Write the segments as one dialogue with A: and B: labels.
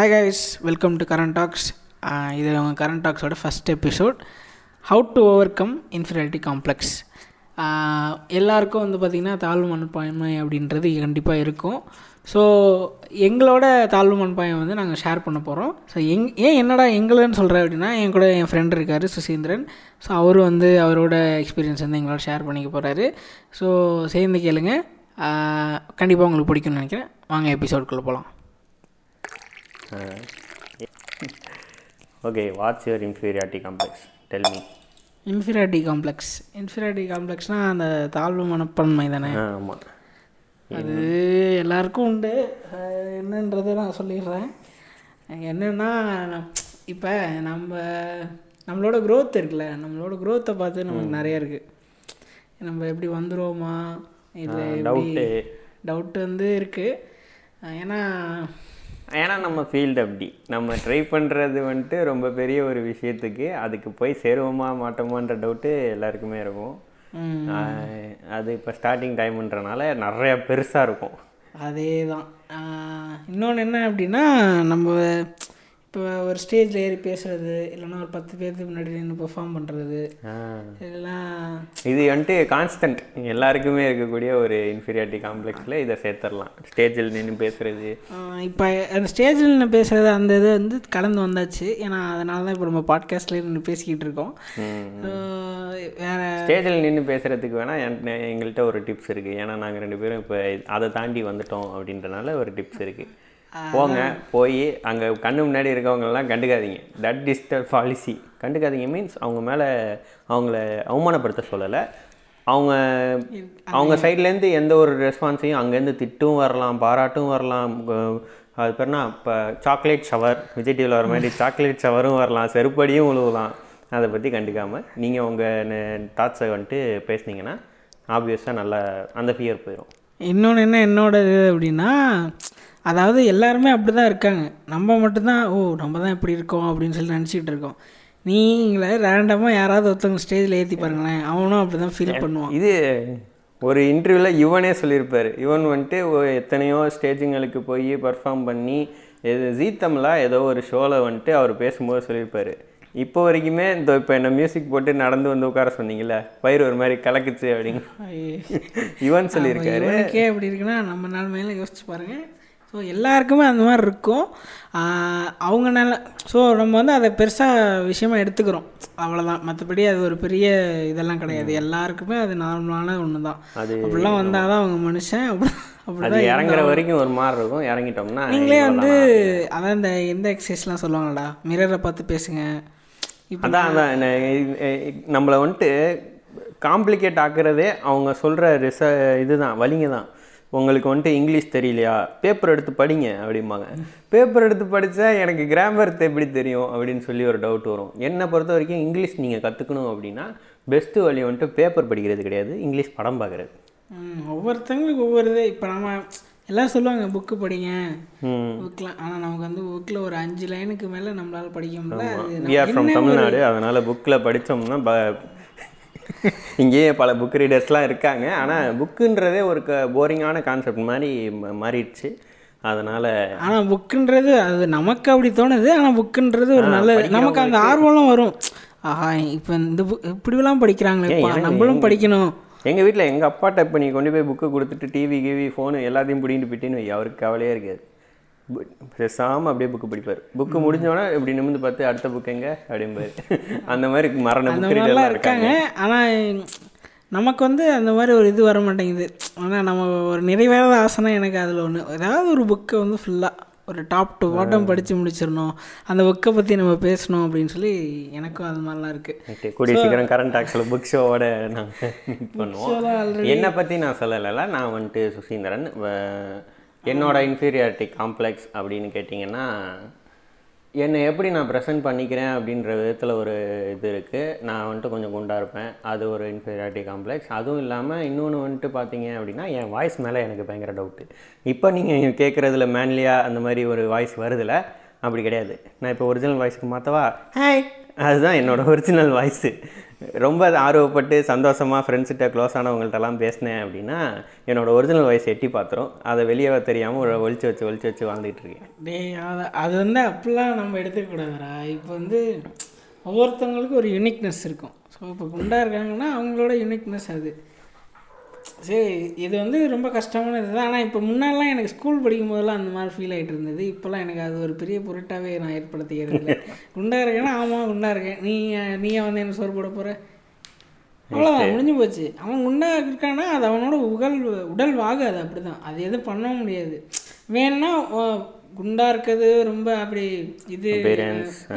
A: Hi guys welcome to current talks இது அவங்க current டாக்ஸோட first episode how to overcome inferiority complex எல்லாருக்கும் வந்து பார்த்திங்கன்னா தாழ்வு மனப்பான்மை அப்படின்றது கண்டிப்பாக இருக்கும். ஸோ எங்களோட தாழ்வு மனப்பாயம் வந்து நாங்கள் ஷேர் பண்ண போகிறோம் ஸோ எங் ஏன் என்னடா எங்களுன்னு சொல்கிறேன் அப்படின்னா என் கூட என் ஃப்ரெண்ட் இருக்கார் சுசீந்திரன். ஸோ அவர் வந்து அவரோட எக்ஸ்பீரியன்ஸ் வந்து எங்களோட ஷேர் பண்ணிக்க போகிறாரு ஸோ சேர்ந்து கேளுங்க. Uh, கண்டிப்பாக உங்களுக்கு பிடிக்கும்னு நினைக்கிறேன். வாங்க எபிசோட்குள்ளே போகலாம்
B: okay what's your inferiority complex tell me
A: inferiority complex inferiority காம்ப்ளெக்ஸ்னால் அந்த தாழ்வு மனப்பான்மை தானே?
B: ஆமாம்
A: அது எல்லாருக்கும் உண்டு. என்னன்றதை நான் சொல்லிடுறேன். என்னென்னா இப்போ நம்ம நம்மளோட growth இருக்குல்ல நம்மளோட growth-அ பார்த்து நமக்கு நிறைய இருக்குது நம்ம எப்படி வந்துருவோமா? இல்லை
B: டவுட்டு
A: டவுட் வந்து இருக்குது ஏன்னா
B: ஏன்னா நம்ம ஃபீல்டு அப்படி. நம்ம ட்ரை பண்ணுறது வந்துட்டு ரொம்ப பெரிய ஒரு விஷயத்துக்கு அதுக்கு போய் சேருவோமா மாட்டோமான்ற டவுட்டு எல்லாருக்குமே இருக்கும். அது இப்போ ஸ்டார்டிங் டைம்ன்றனால நிறையா பெருசாக இருக்கும்.
A: அதே தான் இன்னொன்று என்ன அப்படின்னா நம்ம இப்போ ஒரு ஸ்டேஜில் ஏறி பேசுறது இல்லைன்னா ஒரு பத்து பேருக்கு முன்னாடி நின்று பெர்ஃபார்ம் பண்ணுறது இதெல்லாம்
B: இது வந்துட்டு கான்ஸ்டன்ட் எல்லாருக்குமே இருக்கக்கூடிய ஒரு இன்ஃபீரியாரிட்டி காம்ப்ளெக்ஸில் இதை சேர்த்துடலாம். ஸ்டேஜில் நின்று பேசுறது.
A: இப்போ அந்த ஸ்டேஜில் நின்று பேசுகிறது அந்த இது வந்து கலந்து வந்தாச்சு. ஏன்னா அதனால தான் இப்போ நம்ம பாட்காஸ்ட்லேயே நின்று பேசிக்கிட்டு இருக்கோம். வேற
B: ஸ்டேஜில் நின்று பேசுகிறதுக்கு வேணால் எங்கள்கிட்ட ஒரு டிப்ஸ் இருக்குது ஏன்னா நாங்கள் ரெண்டு பேரும் இப்போ அதை தாண்டி வந்துட்டோம் அப்படின்றனால ஒரு டிப்ஸ் இருக்குது போங்க போய் அங்கே கண்ணு முன்னாடி இருக்கவங்கெல்லாம் கண்டுக்காதீங்க. தட் இஸ் த பாலிசி கண்டுக்காதீங்க மீன்ஸ் அவங்க மேலே அவங்கள அவமானப்படுத்த சொல்லலை. அவங்க அவங்க சைட்லேருந்து எந்த ஒரு ரெஸ்பான்ஸையும் அங்கேருந்து திட்டும் வரலாம் பாராட்டும் வரலாம். அது பேர்னா இப்போ சாக்லேட் ஷவர் விஜய் டிவியில் வர மாதிரி சாக்லேட் ஷவரும் வரலாம் செருப்படியும் உழுவலாம். அதை பற்றி கண்டுக்காமல் நீங்கள் உங்கள் தாட்ஸை வந்துட்டு பேசுனீங்கன்னா ஆப்வியஸாக நல்லா அந்த ஃபியர் போயிடும்
A: இன்னொன்று என்ன என்னோட இது அப்படின்னா அதாவது எல்லாருமே அப்படி தான் இருக்காங்க. நம்ம மட்டும்தான் ஓ நம்ம தான் இப்படி இருக்கோம் அப்படின்னு சொல்லி நினச்சிக்கிட்டு இருக்கோம். நீங்களே ரேண்டமாக யாராவது ஒருத்தவங்க ஸ்டேஜில் ஏற்றி பாருங்களேன். அவனும் அப்படி தான் ஃபீல் பண்ணுவான்.
B: இது ஒரு இன்டர்வியூவில் இவனே சொல்லியிருப்பார். இவன் வந்துட்டு எத்தனையோ ஸ்டேஜுங்களுக்கு போய் பர்ஃபார்ம் பண்ணி எது ஜீ தமிழா ஏதோ ஒரு ஷோவில் வந்துட்டு அவர் பேசும்போது சொல்லியிருப்பார். இப்போ வரைக்குமே இந்த இப்போ என்ன மியூசிக் போட்டு நடந்து வந்து உட்கார சொன்னீங்கல்ல? பயிர் ஒரு மாதிரி கலக்குச்சு அப்படின்னு. இவன் சொல்லியிருக்காரு.
A: அப்படி இருக்குன்னா நம்ம நிலமையில யோசிச்சு பாருங்க. ஸோ எல்லாருக்குமே அந்த மாதிரி இருக்கும். அவங்க நல்ல ஸோ நம்ம வந்து அதை பெருசாக விஷயமா எடுத்துக்கிறோம். அவ்வளோதான் மற்றபடி அது ஒரு பெரிய இதெல்லாம் கிடையாது. எல்லாருக்குமே அது நார்மலான ஒன்று தான் அப்படிலாம் வந்தால் தான் அவங்க மனுஷன். அப்படி அப்படி
B: அது இறங்குற வரைக்கும் ஒரு மாதிரி இருக்கும். இறங்கிட்டோம்னா
A: நீங்களே வந்து அதான் இந்த எந்த எக்ஸசைஸ்லாம் சொல்லுவாங்கடா? மிரரை பார்த்து பேசுங்க.
B: அதான் அதான். நம்மளை வந்துட்டு காம்ப்ளிகேட் ஆக்குறதே அவங்க சொல்கிற ரிச இதுதான் வலிங்க தான். உங்களுக்கு வந்துட்டு இங்கிலீஷ் தெரியலையா? பேப்பர் எடுத்து படிங்க அப்படிம்பாங்க. பேப்பர் எடுத்து படித்தா எனக்கு கிராமர் எப்படி தெரியும் அப்படின்னு சொல்லி ஒரு டவுட் வரும். என்னை பொறுத்த வரைக்கும் இங்கிலீஷ் நீங்கள் கற்றுக்கணும் அப்படின்னா பெஸ்ட்டு வழி வந்துட்டு பேப்பர் படிக்கிறது கிடையாது இங்கிலீஷ் படம் பார்க்குறது
A: ஒவ்வொருத்தவங்களுக்கு ஒவ்வொரு இது. இப்போ நம்ம எல்லோரும் சொல்லுவாங்க புக்கு படிங்க.
B: ம்.
A: புக்கில் ஆனால் நமக்கு வந்து புக்கில் ஒரு அஞ்சு லைனுக்கு மேலே நம்மளால் படிக்க முடியல.
B: தமிழ்நாடு அதனால் புக்கில் படித்தோம்னா இங்கேயே பல புக் ரீடர்ஸ்லாம் இருக்காங்க. ஆனால் புக்குன்றதே ஒரு க போரிங்கான கான்செப்ட் மாதிரி மாறிடுச்சு. அதனால்
A: ஆனால் புக்குன்றது அது நமக்கு அப்படி தோணுது. ஆனால் புக்குன்றது ஒரு நல்ல நமக்கு அந்த ஆர்வம்லாம் வரும். ஆஹா இப்போ இந்த புக் இப்படிலாம் படிக்கிறாங்களேப்பா நம்மளும் படிக்கணும்.
B: எங்கள் வீட்டில் எங்கள் அப்பாட்ட இப்போ நீ கொண்டு போய் புக்கு கொடுத்துட்டு டிவி கிவி ஃபோனு எல்லாத்தையும் பிடிங்கிட்டு போயிட்டேன்னு அவருக்கு கவலையே இருக்காது. பு- பேசாம அப்படியே புக்கு படிப்பார். புக்கு முடிஞ்சோடனே இப்படி நிமிந்து பார்த்து அடுத்த புக் எங்க? அப்படிம்பாரு. அந்த மாதிரி மரண
A: அந்த
B: புக்
A: மாதிரிலாம்
B: ரீடர்லாம்
A: இருக்காங்க. ஆனால் நமக்கு வந்து அந்த மாதிரி ஒரு இது வர மாட்டேங்குது ஆனால் நம்ம ஒரு நிறைவேறாத ஆசைனா எனக்கு அதில் ஒன்று ஏதாவது ஒரு புக்கை வந்து ஃபுல்லாக ஒரு டாப் டு பாட்டம் படித்து முடிச்சிடணும். அந்த புக்கை பற்றி நம்ம பேசணும் அப்படின்னு சொல்லி எனக்கும் அது மாதிரிலாம் இருக்குது
B: கூடிய சீக்கிரம் கரண்ட் டாக்ஸில் புக் ஷோவோட நாங்கள் மீட் பண்ணுவோம். என்னை பற்றி நான் சொல்லலைல. நான் வந்துட்டு சுசீந்திரன் என்னோட இன்ஃபீரியாரிட்டி காம்ப்ளெக்ஸ் அப்படின்னு கேட்டிங்கன்னா என்னை எப்படி நான் ப்ரெசென்ட் பண்ணிக்கிறேன் அப்படின்ற விதத்தில் ஒரு இது இருக்குது நான் வந்துட்டு கொஞ்சம் குண்டாக இருப்பேன். அது ஒரு இன்ஃபீரியாரிட்டி காம்ப்ளெக்ஸ் அதுவும் இல்லாமல் இன்னொன்று வந்துட்டு பார்த்தீங்க அப்படின்னா என் வாய்ஸ் மேலே எனக்கு பயங்கர டவுட்டு இப்போ நீங்கள் கேட்குறதுல மேன்லியாக அந்த மாதிரி ஒரு வாய்ஸ் வருதில்ல அப்படி கிடையாது. நான் இப்போ ஒரிஜினல் வாய்ஸ்க்கு மாற்றவா ஹாய் அதுதான் என்னோட ஒரிஜினல் வாய்ஸு ரொம்ப ஆர்வப்பட்டு சந்தோஷமாக ஃப்ரெண்ட்ஸ்கிட்ட க்ளோஸ் ஆனவங்கள்ட்டலாம் பேசினேன் அப்படின்னா என்னோட ஒரிஜினல் வாய்ஸ் எட்டி பார்த்துரும் அதை வெளியே தெரியாமல் ஒழிச்சு வச்சு ஒழிச்சு வச்சு வாழ்ந்துட்டு இருக்கேன்.
A: அதை அது வந்து அப்படிலாம் நம்ம எடுத்துக்கூடாதுரா இப்போ வந்து ஒவ்வொருத்தவங்களுக்கும் ஒரு யூனிக்னஸ் இருக்கும். ஸோ இப்போ குண்டாக இருக்காங்கன்னா அவங்களோட யூனிக்னஸ் அது. சரி இது வந்து ரொம்ப கஷ்டமான இதுதான் ஆனால் இப்போ முன்னாடிலாம் எனக்கு ஸ்கூல் படிக்கும் போதெல்லாம் அந்த மாதிரி ஃபீல் ஆகிட்டு இருந்தது. இப்போல்லாம் எனக்கு அது ஒரு பெரிய பொருட்டாவே நான் ஏற்படுத்திக்கிறது இல்லை. குண்டா இருக்கேன்னா ஆமாம் குண்டா இருக்கேன். நீ நீயா வந்து என்ன சோறு போட போகிற அவ்வளோதான் முடிஞ்சு போச்சு. அவன் குண்டா இருக்கான்னா அது அவனோட உடல் உடல் வாகாது அப்படி தான் அது எதுவும் பண்ண முடியாது. வேணும்னா குண்டா இருக்கிறது ரொம்ப அப்படி இது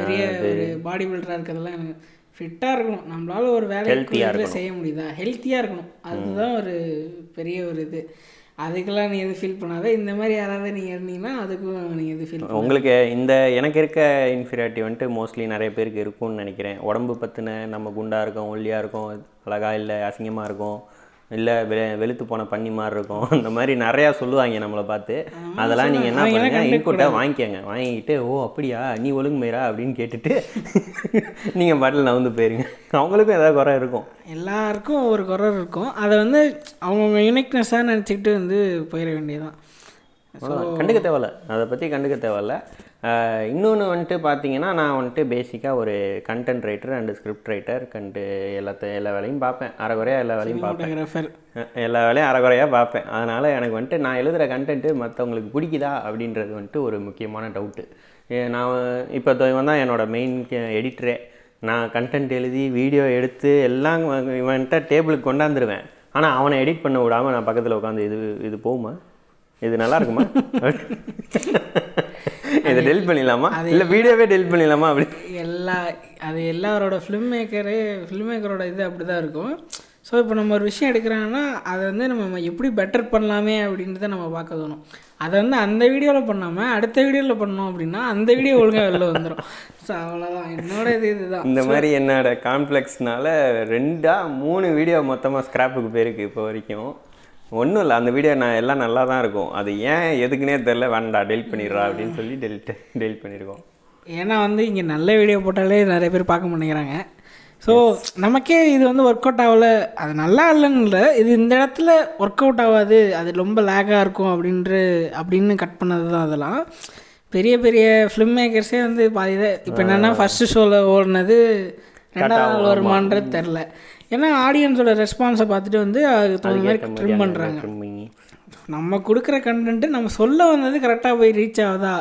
A: பெரிய ஒரு பாடி பில்டராக இருக்கிறதெல்லாம் எனக்கு ஃபிட்டாக இருக்கணும். நம்மளால ஒரு வேலையை செய்ய முடியுதா? ஹெல்த்தியாக இருக்கணும். அதுதான் ஒரு பெரிய ஒரு இது. அதுக்கெல்லாம் நீ எதுவும் ஃபீல் பண்ணாத. இந்த மாதிரி யாராவது நீங்கள் இருந்தீங்கன்னா அதுக்கும் நீங்கள் எதுவும் ஃபீல்
B: உங்களுக்கு இந்த எனக்கு இருக்க இன்ஃபீரியாரிட்டி வந்துட்டு மோஸ்ட்லி நிறைய பேருக்கு இருக்கும்னு நினைக்கிறேன். உடம்பு பற்றின நம்ம குண்டாக இருக்கோம் ஒல்லியாக இருக்கோம் அழகா இல்லை அசிங்கமாக இருக்கும். இல்லை வெ வெளுத்து போன பண்ணி மாதிரி இருக்கும். அந்த மாதிரி நிறையா சொல்லுவாங்க நம்மளை பார்த்து. அதெல்லாம் நீங்கள் என்ன பண்ணுங்க? இன்புட்டை வாங்கிக்கோங்க. வாங்கிக்கிட்டு ஓ அப்படியா? நீ ஒழுங்குமேரா அப்படின்னு கேட்டுட்டு நீங்கள் பாட்டில் நவுந்து போயிருங்க. அவங்களுக்கும் ஏதாவது குறை இருக்கும்.
A: எல்லாருக்கும் ஒவ்வொரு குறை இருக்கும். அதை வந்து அவங்கவுங்க யூனிக்னஸாக நினச்சிக்கிட்டு வந்து போயிட வேண்டியதுதான்.
B: கண்டுக்க தேவையில்ல. அதை பற்றி கண்டுக்க தேவையில்ல. இன்னொன்று வந்துட்டு பார்த்தீங்கன்னா நான் வந்துட்டு பேசிக்காக ஒரு content writer and script writer கண்டு எல்லாத்த எல்லா வேலையும் பார்ப்பேன் அரைகுறையாக எல்லா வேலையும் பார்ப்பேன் எல்லா வேலையும் அரைகுறையாக பார்ப்பேன் அதனால் எனக்கு வந்துட்டு நான் எழுதுகிற கண்டென்ட்டு மற்றவங்களுக்கு பிடிக்குதா அப்படின்றது வந்துட்டு ஒரு முக்கியமான டவுட்டு நான் இப்போ இவன் தான் என்னோட மெயின் எடிட்டரே நான் கண்டென்ட் எழுதி வீடியோ எடுத்து எல்லாம் இவன்கிட்ட டேபிளுக்கு கொண்டாந்துருவேன். ஆனால் அவனை எடிட் பண்ண விடாமல் நான் பக்கத்தில் உட்காந்து இது இது போகுமா? இது நல்லா இருக்குமா இதை டெலிட் பண்ணிடலாமா? இல்லை வீடியோவே டெலிட் பண்ணிடலாமா அப்படி?
A: எல்லா அது எல்லாரோட ஃபிலிம் மேக்கரு ஃபிலிம் மேக்கரோட இது அப்படி தான் இருக்கும். ஸோ இப்போ நம்ம ஒரு விஷயம் எடுக்கிறாங்கன்னா அதை வந்து நம்ம எப்படி பெட்டர் பண்ணலாமே அப்படின்றத நம்ம பார்க்க தோணும். அதை வந்து அந்த வீடியோவில் பண்ணாமல் அடுத்த வீடியோவில் பண்ணோம் அப்படின்னா அந்த வீடியோ ஒழுங்காக வெளில வந்துடும் ஸோ அவ்வளோதான் என்னோட இது இதுதான்.
B: இந்த மாதிரி என்னோட காம்ப்ளெக்ஸ்னால ரெண்டா மூணு வீடியோ மொத்தமாக ஸ்கிராப்புக்கு போயிருக்கு இப்போ வரைக்கும். ஒன்றும் இல்லை அந்த வீடியோ நான் எல்லாம் நல்லா தான் இருக்கும். அது ஏன் எதுக்குன்னே தெரில வேண்டாம் டெலிட் பண்ணிடுறா அப்படின்னு சொல்லி டெலிட் டெலிட் பண்ணியிருக்கோம்
A: ஏன்னா வந்து இங்கே நல்ல வீடியோ போட்டாலே நிறைய பேர் பார்க்க மாட்டேங்கிறாங்க. ஸோ நமக்கே இது வந்து ஒர்க் அவுட் ஆகல. அது நல்லா இல்லைன்னு இல்லை இது இந்த இடத்துல ஒர்க் அவுட் ஆகாது. அது ரொம்ப லேக்காக இருக்கும் அப்படின்ற அப்படின்னு கட் பண்ணது தான் அதெல்லாம். பெரிய பெரிய ஃபிலிம் மேக்கர்ஸே வந்து பாதி இப்போ என்னென்னா ஃபஸ்ட்டு ஷோவில் ஓடினது ரெண்டாவது வருமானது தெரில ஏன்னா ஆடியன்ஸோட ரெஸ்பான்ஸை பார்த்துட்டு வந்து அதுக்கு தகுந்த மாதிரி ட்ரிம் பண்ணுறாங்க. நம்ம கொடுக்குற கண்டென்ட்டு நம்ம சொல்ல வந்தது கரெக்டாக போய் ரீச் ஆகுதா?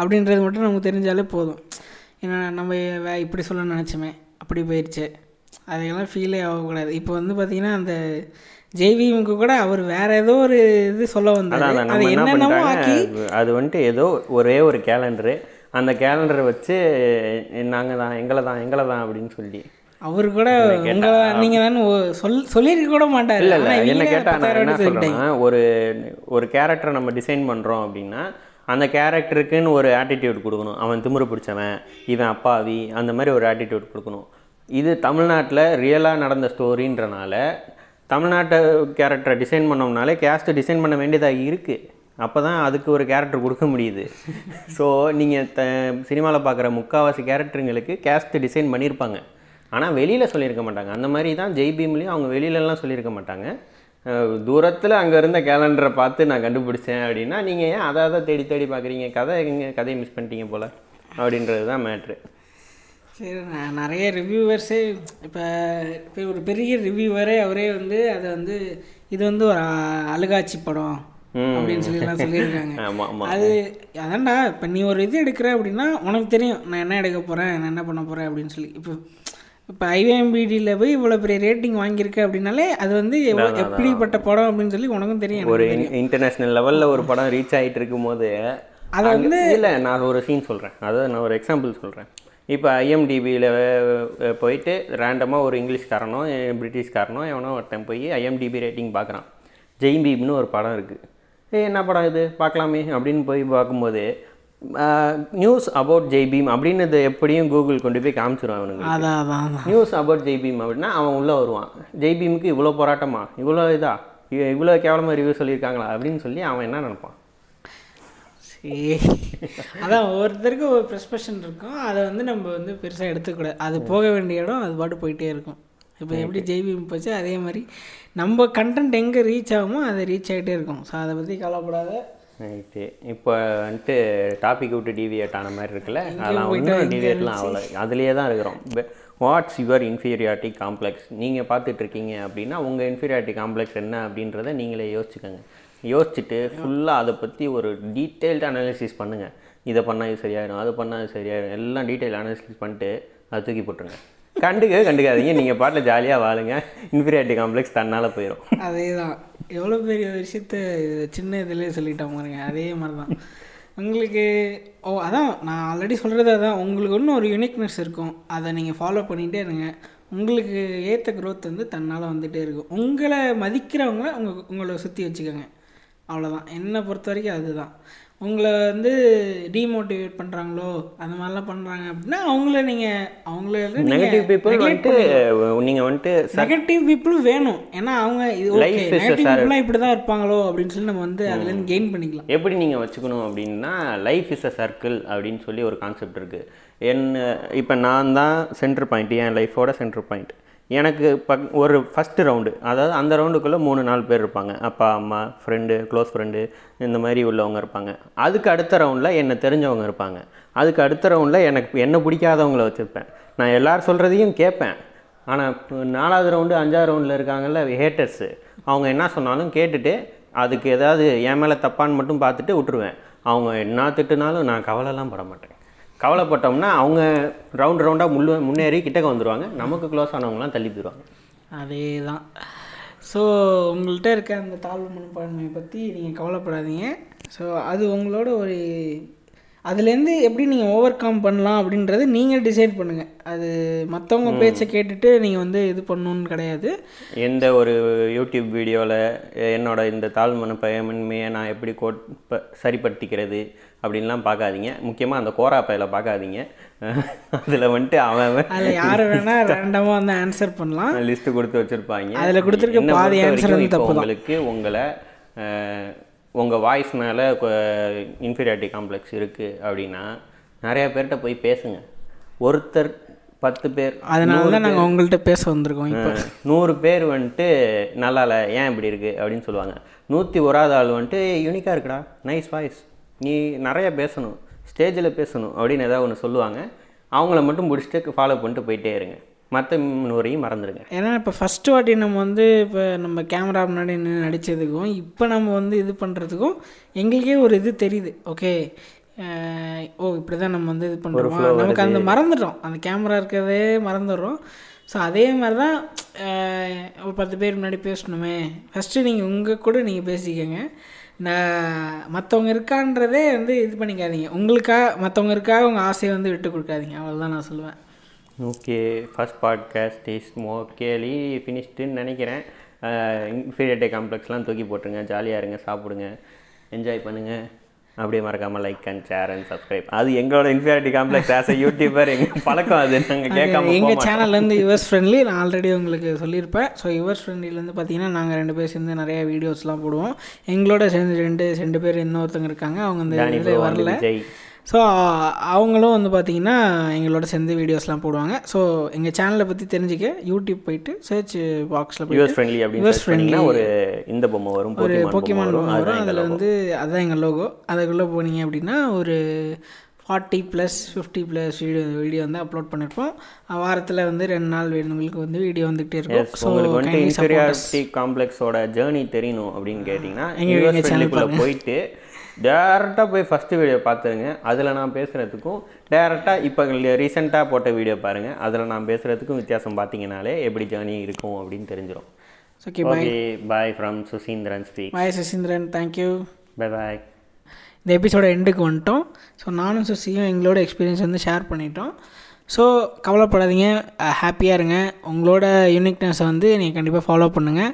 A: அப்படின்றது மட்டும் நமக்கு தெரிஞ்சாலே போதும். ஏன்னா நம்ம வே இப்படி சொல்ல நினச்சோமே அப்படி போயிடுச்சு அதையெல்லாம் ஃபீலே ஆகக்கூடாது. இப்போ வந்து பார்த்திங்கன்னா அந்த ஜெய்விமுக்கு கூட அவர் வேற ஏதோ ஒரு இது சொல்ல வந்தார். அது என்னென்னமோ ஆக்கி
B: அது வந்துட்டு ஏதோ ஒரே ஒரு கேலண்டரு அந்த கேலண்டரை வச்சு நாங்கள் தான் எங்களை தான் எங்களை தான் அப்படின்னு சொல்லி.
A: அவர் கூட ஒ- சொல் சொல்லியிருக்க கூட மாட்டார்.
B: இல்லை என்ன கேட்டால் நான் என்ன. சொல்கிறேன்னா ஒரு ஒரு கேரக்டரை நம்ம டிசைன் பண்ணுறோம் அப்படின்னா அந்த கேரக்டருக்குன்னு ஒரு ஆட்டிடியூட் கொடுக்கணும். அவன் திமிரு பிடிச்சவன் இவன் அப்பாவி அந்த மாதிரி ஒரு ஆட்டிடியூட் கொடுக்கணும். இது தமிழ்நாட்டில் ரியலாக நடந்த ஸ்டோரின்றனால தமிழ்நாட்டை கேரக்டரை டிசைன் பண்ணோம்னாலே கேஸ்ட்டை டிசைன் பண்ண வேண்டியதாக இருக்குது அப்போ தான் அதுக்கு ஒரு கேரக்டர் கொடுக்க முடியுது. ஸோ நீங்கள் த சினிமாவில் பார்க்குற முக்கால்வாசி கேரக்டருங்களுக்கு கேஸ்ட் டிசைன் பண்ணியிருப்பாங்க ஆனால் வெளியில் சொல்லியிருக்க மாட்டாங்க. அந்த மாதிரி தான் ஜெய் பீம்லேயும் அவங்க வெளியிலலாம் சொல்லியிருக்க மாட்டாங்க. தூரத்தில் அங்கே இருந்த கேலண்டரை பார்த்து நான் கண்டுபிடிச்சேன் அப்படின்னா நீங்கள் ஏன் அதை அதை தேடி தேடி பார்க்குறீங்க? கதை எங்க கதையை மிஸ் பண்ணிட்டீங்க போல் அப்படின்றது தான் மேட்ரு
A: சரி நான் நிறைய ரிவ்யூவர்ஸே இப்போ இப்போ ஒரு பெரிய ரிவ்யூவரே அவரே வந்து அதை வந்து இது வந்து ஒரு அழுகாட்சி படம். அப்படின்னு சொல்லிலாம் சொல்லியிருக்காங்க.
B: ஆமாம் ஆமாம்
A: அது அதான்டா இப்போ நீ ஒரு இது எடுக்கிற அப்படின்னா உனக்கு தெரியும் நான் என்ன எடுக்க போகிறேன் நான் என்ன பண்ண போகிறேன் அப்படின்னு சொல்லி. இப்போ இப்போ ஐவிஎம்பிடியில் போய் இவ்வளோ பெரிய ரேட்டிங் வாங்கியிருக்க அப்படின்னாலே அது வந்து எப்படிப்பட்ட படம் அப்படின்னு சொல்லி உனக்கும் தெரியும்
B: ஒரு இன்டர்நேஷ்னல் லெவலில் ஒரு படம் ரீச் ஆகிட்டு இருக்கும்போது
A: அதை வந்து
B: இல்லை நான் ஒரு சீன் சொல்கிறேன் அதாவது நான் ஒரு எக்ஸாம்பிள் சொல்கிறேன் இப்போ ஐஎம்டிபியில் போயிட்டு ரேண்டமாக ஒரு இங்கிலீஷ்காரனோ பிரிட்டிஷ்காரனோ எவனோ ஒருத்தன் போய் ஐஎம்டிபி ரேட்டிங் பார்க்குறான் ஜெயின் பீம்னு ஒரு படம் இருக்குது ஏய் என்ன படம் இது? பார்க்கலாமே அப்படின்னு போய் பார்க்கும்போது நியூஸ் அபவுட் ஜெய்பீம் அப்படின்னு இது எப்படியும் கூகுள் கொண்டு போய் காமிச்சிரும் அவனுக்கு
A: அதான் அதான்
B: நியூஸ் அபவுட் ஜெய்பீம் அப்படின்னா அவன் உள்ளே வருவான். ஜெய்பீமுக்கு இவ்வளோ போராட்டமா? இவ்வளோ இதா? இவ்வளோ கேவலமாக ரிவ்யூ சொல்லியிருக்காங்களா? அப்படின்னு சொல்லி அவன் என்ன நினைப்பான்?
A: சரி. அதான் ஒவ்வொருத்தருக்கும் ஒரு ப்ரெஸ்பெஷன் இருக்கும். அதை வந்து நம்ம வந்து பெருசாக எடுத்துக்கூடாது. அது போக வேண்டிய இடம் அது பாட்டு போயிட்டே இருக்கும். இப்போ எப்படி ஜெய்பீம் போச்சு அதே மாதிரி நம்ம கண்டென்ட் எங்கே ரீச் ஆகுமோ அது ரீச் ஆகிட்டே இருக்கும். ஸோ அதை பற்றி கவலைப்படாத.
B: ரைட்டு இப்போ வந்துட்டு டாபிக் விட்டு டிவியேட் ஆன மாதிரி இருக்குல்ல? அதெல்லாம் ஒன்றும் டிவியேட்லாம் ஆகல. அதுலேயே தான் இருக்கிறோம். வாட்ஸ் யுவர் இன்ஃபீரியாரிட்டி காம்ப்ளெக்ஸ் நீங்கள் பார்த்துட்டு இருக்கீங்க அப்படின்னா உங்கள் இன்ஃபீரியாரிட்டி காம்ப்ளெக்ஸ் என்ன அப்படின்றத நீங்களே யோசிச்சுக்கோங்க. யோசிச்சுட்டு ஃபுல்லாக அதை பற்றி ஒரு டீட்டெயில்டு அனாலிசிஸ் பண்ணுங்கள் இதை பண்ணால் சரியாயிடும் அது பண்ணால் சரியாயிடும் எல்லாம் டீட்டெயில் அனாலிசிஸ் பண்ணிட்டு அதை தூக்கி போட்டுருங்க. கண்டுக்க கண்டுக்காதீங்க. நீங்கள் பாட்டில் ஜாலியாக வாழுங்க. இன்ஃபீரியாரிட்டி காம்ப்ளெக்ஸ் தன்னால் போயிடும்
A: அதே தான் எவ்வளோ பெரிய விஷயத்த சின்ன இதுலேயே சொல்லிட்டோம் பாருங்க அதே மாதிரி தான் உங்களுக்கு ஓ அதான் நான் ஆல்ரெடி சொல்கிறது அதான். உங்களுக்கு ஒன்றும் ஒரு யூனிக்னஸ் இருக்கும். அதை நீங்கள் ஃபாலோ பண்ணிகிட்டே இருங்க. உங்களுக்கு ஏற்ற க்ரோத் வந்து தன்னால் வந்துகிட்டே இருக்கும். உங்களை மதிக்கிறவங்கள உங்கள் உங்களை சுற்றி வச்சுக்கோங்க. அவ்வளோதான் என்னை பொறுத்த வரைக்கும் அதுதான். உங்களை வந்து டீமோட்டிவேட் பண்ணுறாங்களோ அந்த மாதிரிலாம் பண்ணுறாங்க அப்படின்னா அவங்கள நீங்கள் அவங்கள
B: நெகட்டிவ் பீப்புள் வந்துட்டு நீங்கள் வந்துட்டு
A: நெகட்டிவ் பீப்புளும் வேணும். ஏன்னா அவங்க இது okay
B: Life is a
A: negative
B: sar-
A: பீப்புளாக இப்படி தான் இருப்பாங்களோ அப்படின்னு சொல்லி நம்ம வந்து அதுலேருந்து கெயின் பண்ணிக்கலாம்.
B: எப்படி நீங்கள் வச்சுக்கணும் அப்படின்னா லைஃப் இஸ் அ சர்க்கிள் அப்படின்னு சொல்லி ஒரு கான்செப்ட் இருக்குது என்ன இப்போ நான் தான் சென்டர் பாயிண்ட் என் லைஃபோட சென்டர் பாயிண்ட் எனக்கு பக் ஒரு ஃபஸ்ட்டு ரவுண்டு அதாவது அந்த ரவுண்டுக்குள்ளே மூணு நாலு பேர் இருப்பாங்க. அப்பா அம்மா ஃப்ரெண்டு க்ளோஸ் ஃப்ரெண்டு இந்த மாதிரி உள்ளவங்க இருப்பாங்க. அதுக்கு அடுத்த ரவுண்டில் என்னை தெரிஞ்சவங்க இருப்பாங்க. அதுக்கு அடுத்த ரவுண்டில் எனக்கு என்ன பிடிக்காதவங்கள வச்சுருப்பேன் நான் எல்லோரும் சொல்கிறதையும் கேட்பேன். ஆனால் நாலாவது ரவுண்டு அஞ்சாவது ரவுண்டில் இருக்காங்கல்ல ஹேட்டர்ஸு அவங்க என்ன சொன்னாலும் கேட்டுட்டு அதுக்கு ஏதாவது என் மேலே தப்பான்னு மட்டும் பார்த்துட்டு விட்டுருவேன். அவங்க என்ன திட்டுனாலும் நான் கவலைலாம் பட மாட்டேன். கவலைப்பட்டோம்னா அவங்க ரவுண்ட் ரவுண்டாக முள்ளு முன்னேறி கிட்டக்க வந்துடுவாங்க நமக்கு க்ளோஸ் ஆனவங்களாம் தள்ளி போயிடுவாங்க.
A: அதே தான் ஸோ உங்கள்கிட்ட இருக்க அந்த தாழ்வு மனப்பான்மையை பற்றி நீங்கள் கவலைப்படாதீங்க. ஸோ அது உங்களோட ஒரு அதுலேருந்து எப்படி நீங்கள் ஓவர் கம் பண்ணலாம் அப்படின்றது நீங்கள் டிசைட் பண்ணுங்கள் அது மற்றவங்க பேச்சை கேட்டுட்டு நீங்கள் வந்து இது பண்ணணுன்னு கிடையாது.
B: எந்த ஒரு யூடியூப் வீடியோவில் என்னோட இந்த தாழ்மன பயமின்மையை நான் எப்படி கோட் சரிப்படுத்திக்கிறது அப்படின்லாம் பார்க்காதீங்க. முக்கியமாக அந்த கோரா பையில பார்க்காதீங்க. அதில் வந்துட்டு அவன்
A: அதில் யார் வேணால் ரேண்டமாக வந்து ஆன்சர் பண்ணலாம்.
B: லிஸ்ட் கொடுத்து வச்சிருப்பாங்க.
A: அதுல கொடுத்திருக்க பாதி வந்து
B: இப்போ. உங்களுக்கு உங்களை அஹ், உங்க வாய்ஸ் மேலே இன்ஃபீரியாரிட்டி காம்ப்ளெக்ஸ் இருக்கு அப்படின்னா நிறைய பேர்கிட்ட போய் பேசுங்க. ஒருத்தர் பத்து பேர்
A: அதனால தான் நாங்கள் உங்கள்கிட்ட பேச வந்திருக்கோம் இப்போ.
B: நூறு பேர் வந்துட்டு நல்லா இல்லை ஏன் இப்படி இருக்கு? அப்படின்னு சொல்லுவாங்க. நூற்றி ஒராது ஆள் வந்துட்டு யூனிக்காக இருக்குடா. நைஸ் வாய்ஸ் நீ நிறைய பேசணும் ஸ்டேஜில் பேசணும் அப்படின்னு ஏதாவது ஒன்று சொல்லுவாங்க. அவங்கள மட்டும் முடிச்சுட்டு ஃபாலோ பண்ணிட்டு போயிட்டே இருங்க. மற்ற நூறையும் மறந்துடுங்க.
A: ஏன்னா இப்போ ஃபஸ்ட்டு வாட்டி நம்ம வந்து இப்போ நம்ம கேமரா முன்னாடி நின்று நடித்ததுக்கும் இப்போ நம்ம வந்து இது பண்ணுறதுக்கும் எங்களுக்கே ஒரு இது தெரியுது. ஓகே ஓ இப்படி தான் நம்ம வந்து இது பண்ணுறோம் நமக்கு அந்த மறந்துட்டோம். அந்த கேமரா இருக்கிறதே மறந்துடுறோம். ஸோ அதே மாதிரி தான் ஒரு பத்து பேர் முன்னாடி பேசணுமே. ஃபஸ்ட்டு நீங்கள் உங்கள் கூட நீங்கள் பேசிக்கங்க. நான் மற்றவங்க இருக்கான்றதே வந்து இது பண்ணிக்காதீங்க. உங்களுக்காக மற்றவங்க இருக்காக உங்கள் ஆசையை வந்து விட்டு கொடுக்காதீங்க. அவ்வளோதான் நான் சொல்லுவேன்.
B: ஓகே ஃபர்ஸ்ட் பாட்காஸ்ட் இஸ் மோக்கேலி ஃபினிஷ்டுன்னு நினைக்கிறேன். இன்ஃபீரியாரிட்டி காம்ப்ளெக்ஸ்லாம் தூக்கி போட்டுருங்க. ஜாலியாக இருங்க சாப்பிடுங்க. என்ஜாய் பண்ணுங்கள் அப்படியே மறக்காமல் like and share and subscribe அது எங்களோட inferiority complex as a youtuber எங்கள் பழக்கம் அது. நாங்கள் கேட்காம
A: எங்கள். சேனல்லேருந்து யுவர்ஸ் ஃப்ரெண்ட்லி நான் ஆல்ரெடி உங்களுக்கு சொல்லியிருப்பேன். ஸோ யுவர்ஸ் ஃப்ரெண்ட்லிலேருந்து பார்த்தீங்கன்னா நாங்கள் ரெண்டு பேர் சேர்ந்து நிறைய வீடியோஸ்லாம் போடுவோம். எங்களோட சேர்ந்து ரெண்டு ரெண்டு பேர் இன்னொருத்தங்க இருக்காங்க. அவங்க இந்த வரல. ஸோ அவங்களும் வந்து பார்த்தீங்கன்னா எங்களோட சேர்ந்து வீடியோஸ்லாம் போடுவாங்க. ஸோ எங்கள் சேனலை பற்றி தெரிஞ்சுக்க யூடியூப் போயிட்டு சர்ச் பாக்ஸில்
B: யூஎஸ் ஃப்ரெண்ட்லி search பண்ணீங்கன்னா ஒரு இந்த பொம்மை வரும்
A: ஒரு
B: போக்கிமான் பொம்மை வரும்.
A: அதில்
B: எங்கள்
A: வந்து அதுதான் எங்கள் லோகோ அதுக்குள்ளே போனீங்க அப்படின்னா ஒரு forty plus fifty plus video video வந்து அப்லோட் பண்ணியிருப்போம் வாரத்தில் வந்து ரெண்டு நாள் வேணுங்களுக்கு வந்து வீடியோ வந்துகிட்டே இருக்கும். ஸோ சப்போர்ட்
B: இன்ஃபீரியாரிட்டி காம்ப்ளெக்ஸோட ஜேர்னி தெரியணும் அப்படின்னு கேட்டிங்கன்னா
A: எங்க-
B: யூஎஸ்
A: எங்க channel
B: ஃப்ரெண்ட்லிக்குள்ளே போயிட்டு டேரெக்டாக போய் ஃபஸ்ட்டு வீடியோ பார்த்துருங்க. அதில் நான் பேசுகிறதுக்கும் டேரெக்டாக இப்போ ரீசெண்டாக போட்ட வீடியோ பாருங்கள் அதில் நான் பேசுகிறதுக்கும் வித்தியாசம் பார்த்தீங்கனாலே எப்படி ஜேர்னி இருக்கும் அப்படின்னு தெரிஞ்சிடும்
A: okay
B: okay bye from Suseendran speak
A: bye Sasindran thank you
B: bye bye
A: இந்த எபிசோட எண்டுக்கு வந்துட்டோம். ஸோ நானும் சுசியும் எங்களோட எக்ஸ்பீரியன்ஸ் வந்து ஷேர் பண்ணிட்டோம். ஸோ கவலைப்படாதீங்க. ஹாப்பியாக இருங்க. உங்களோட யூனிக்னஸை வந்து நீங்கள் கண்டிப்பாக ஃபாலோ பண்ணுங்கள்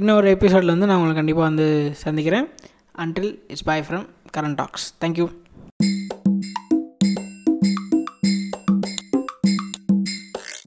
A: இன்னொரு எபிசோடில் வந்து நான் உங்களை கண்டிப்பாக வந்து சந்திக்கிறேன். Until it's bye from Current Talks. Thank you.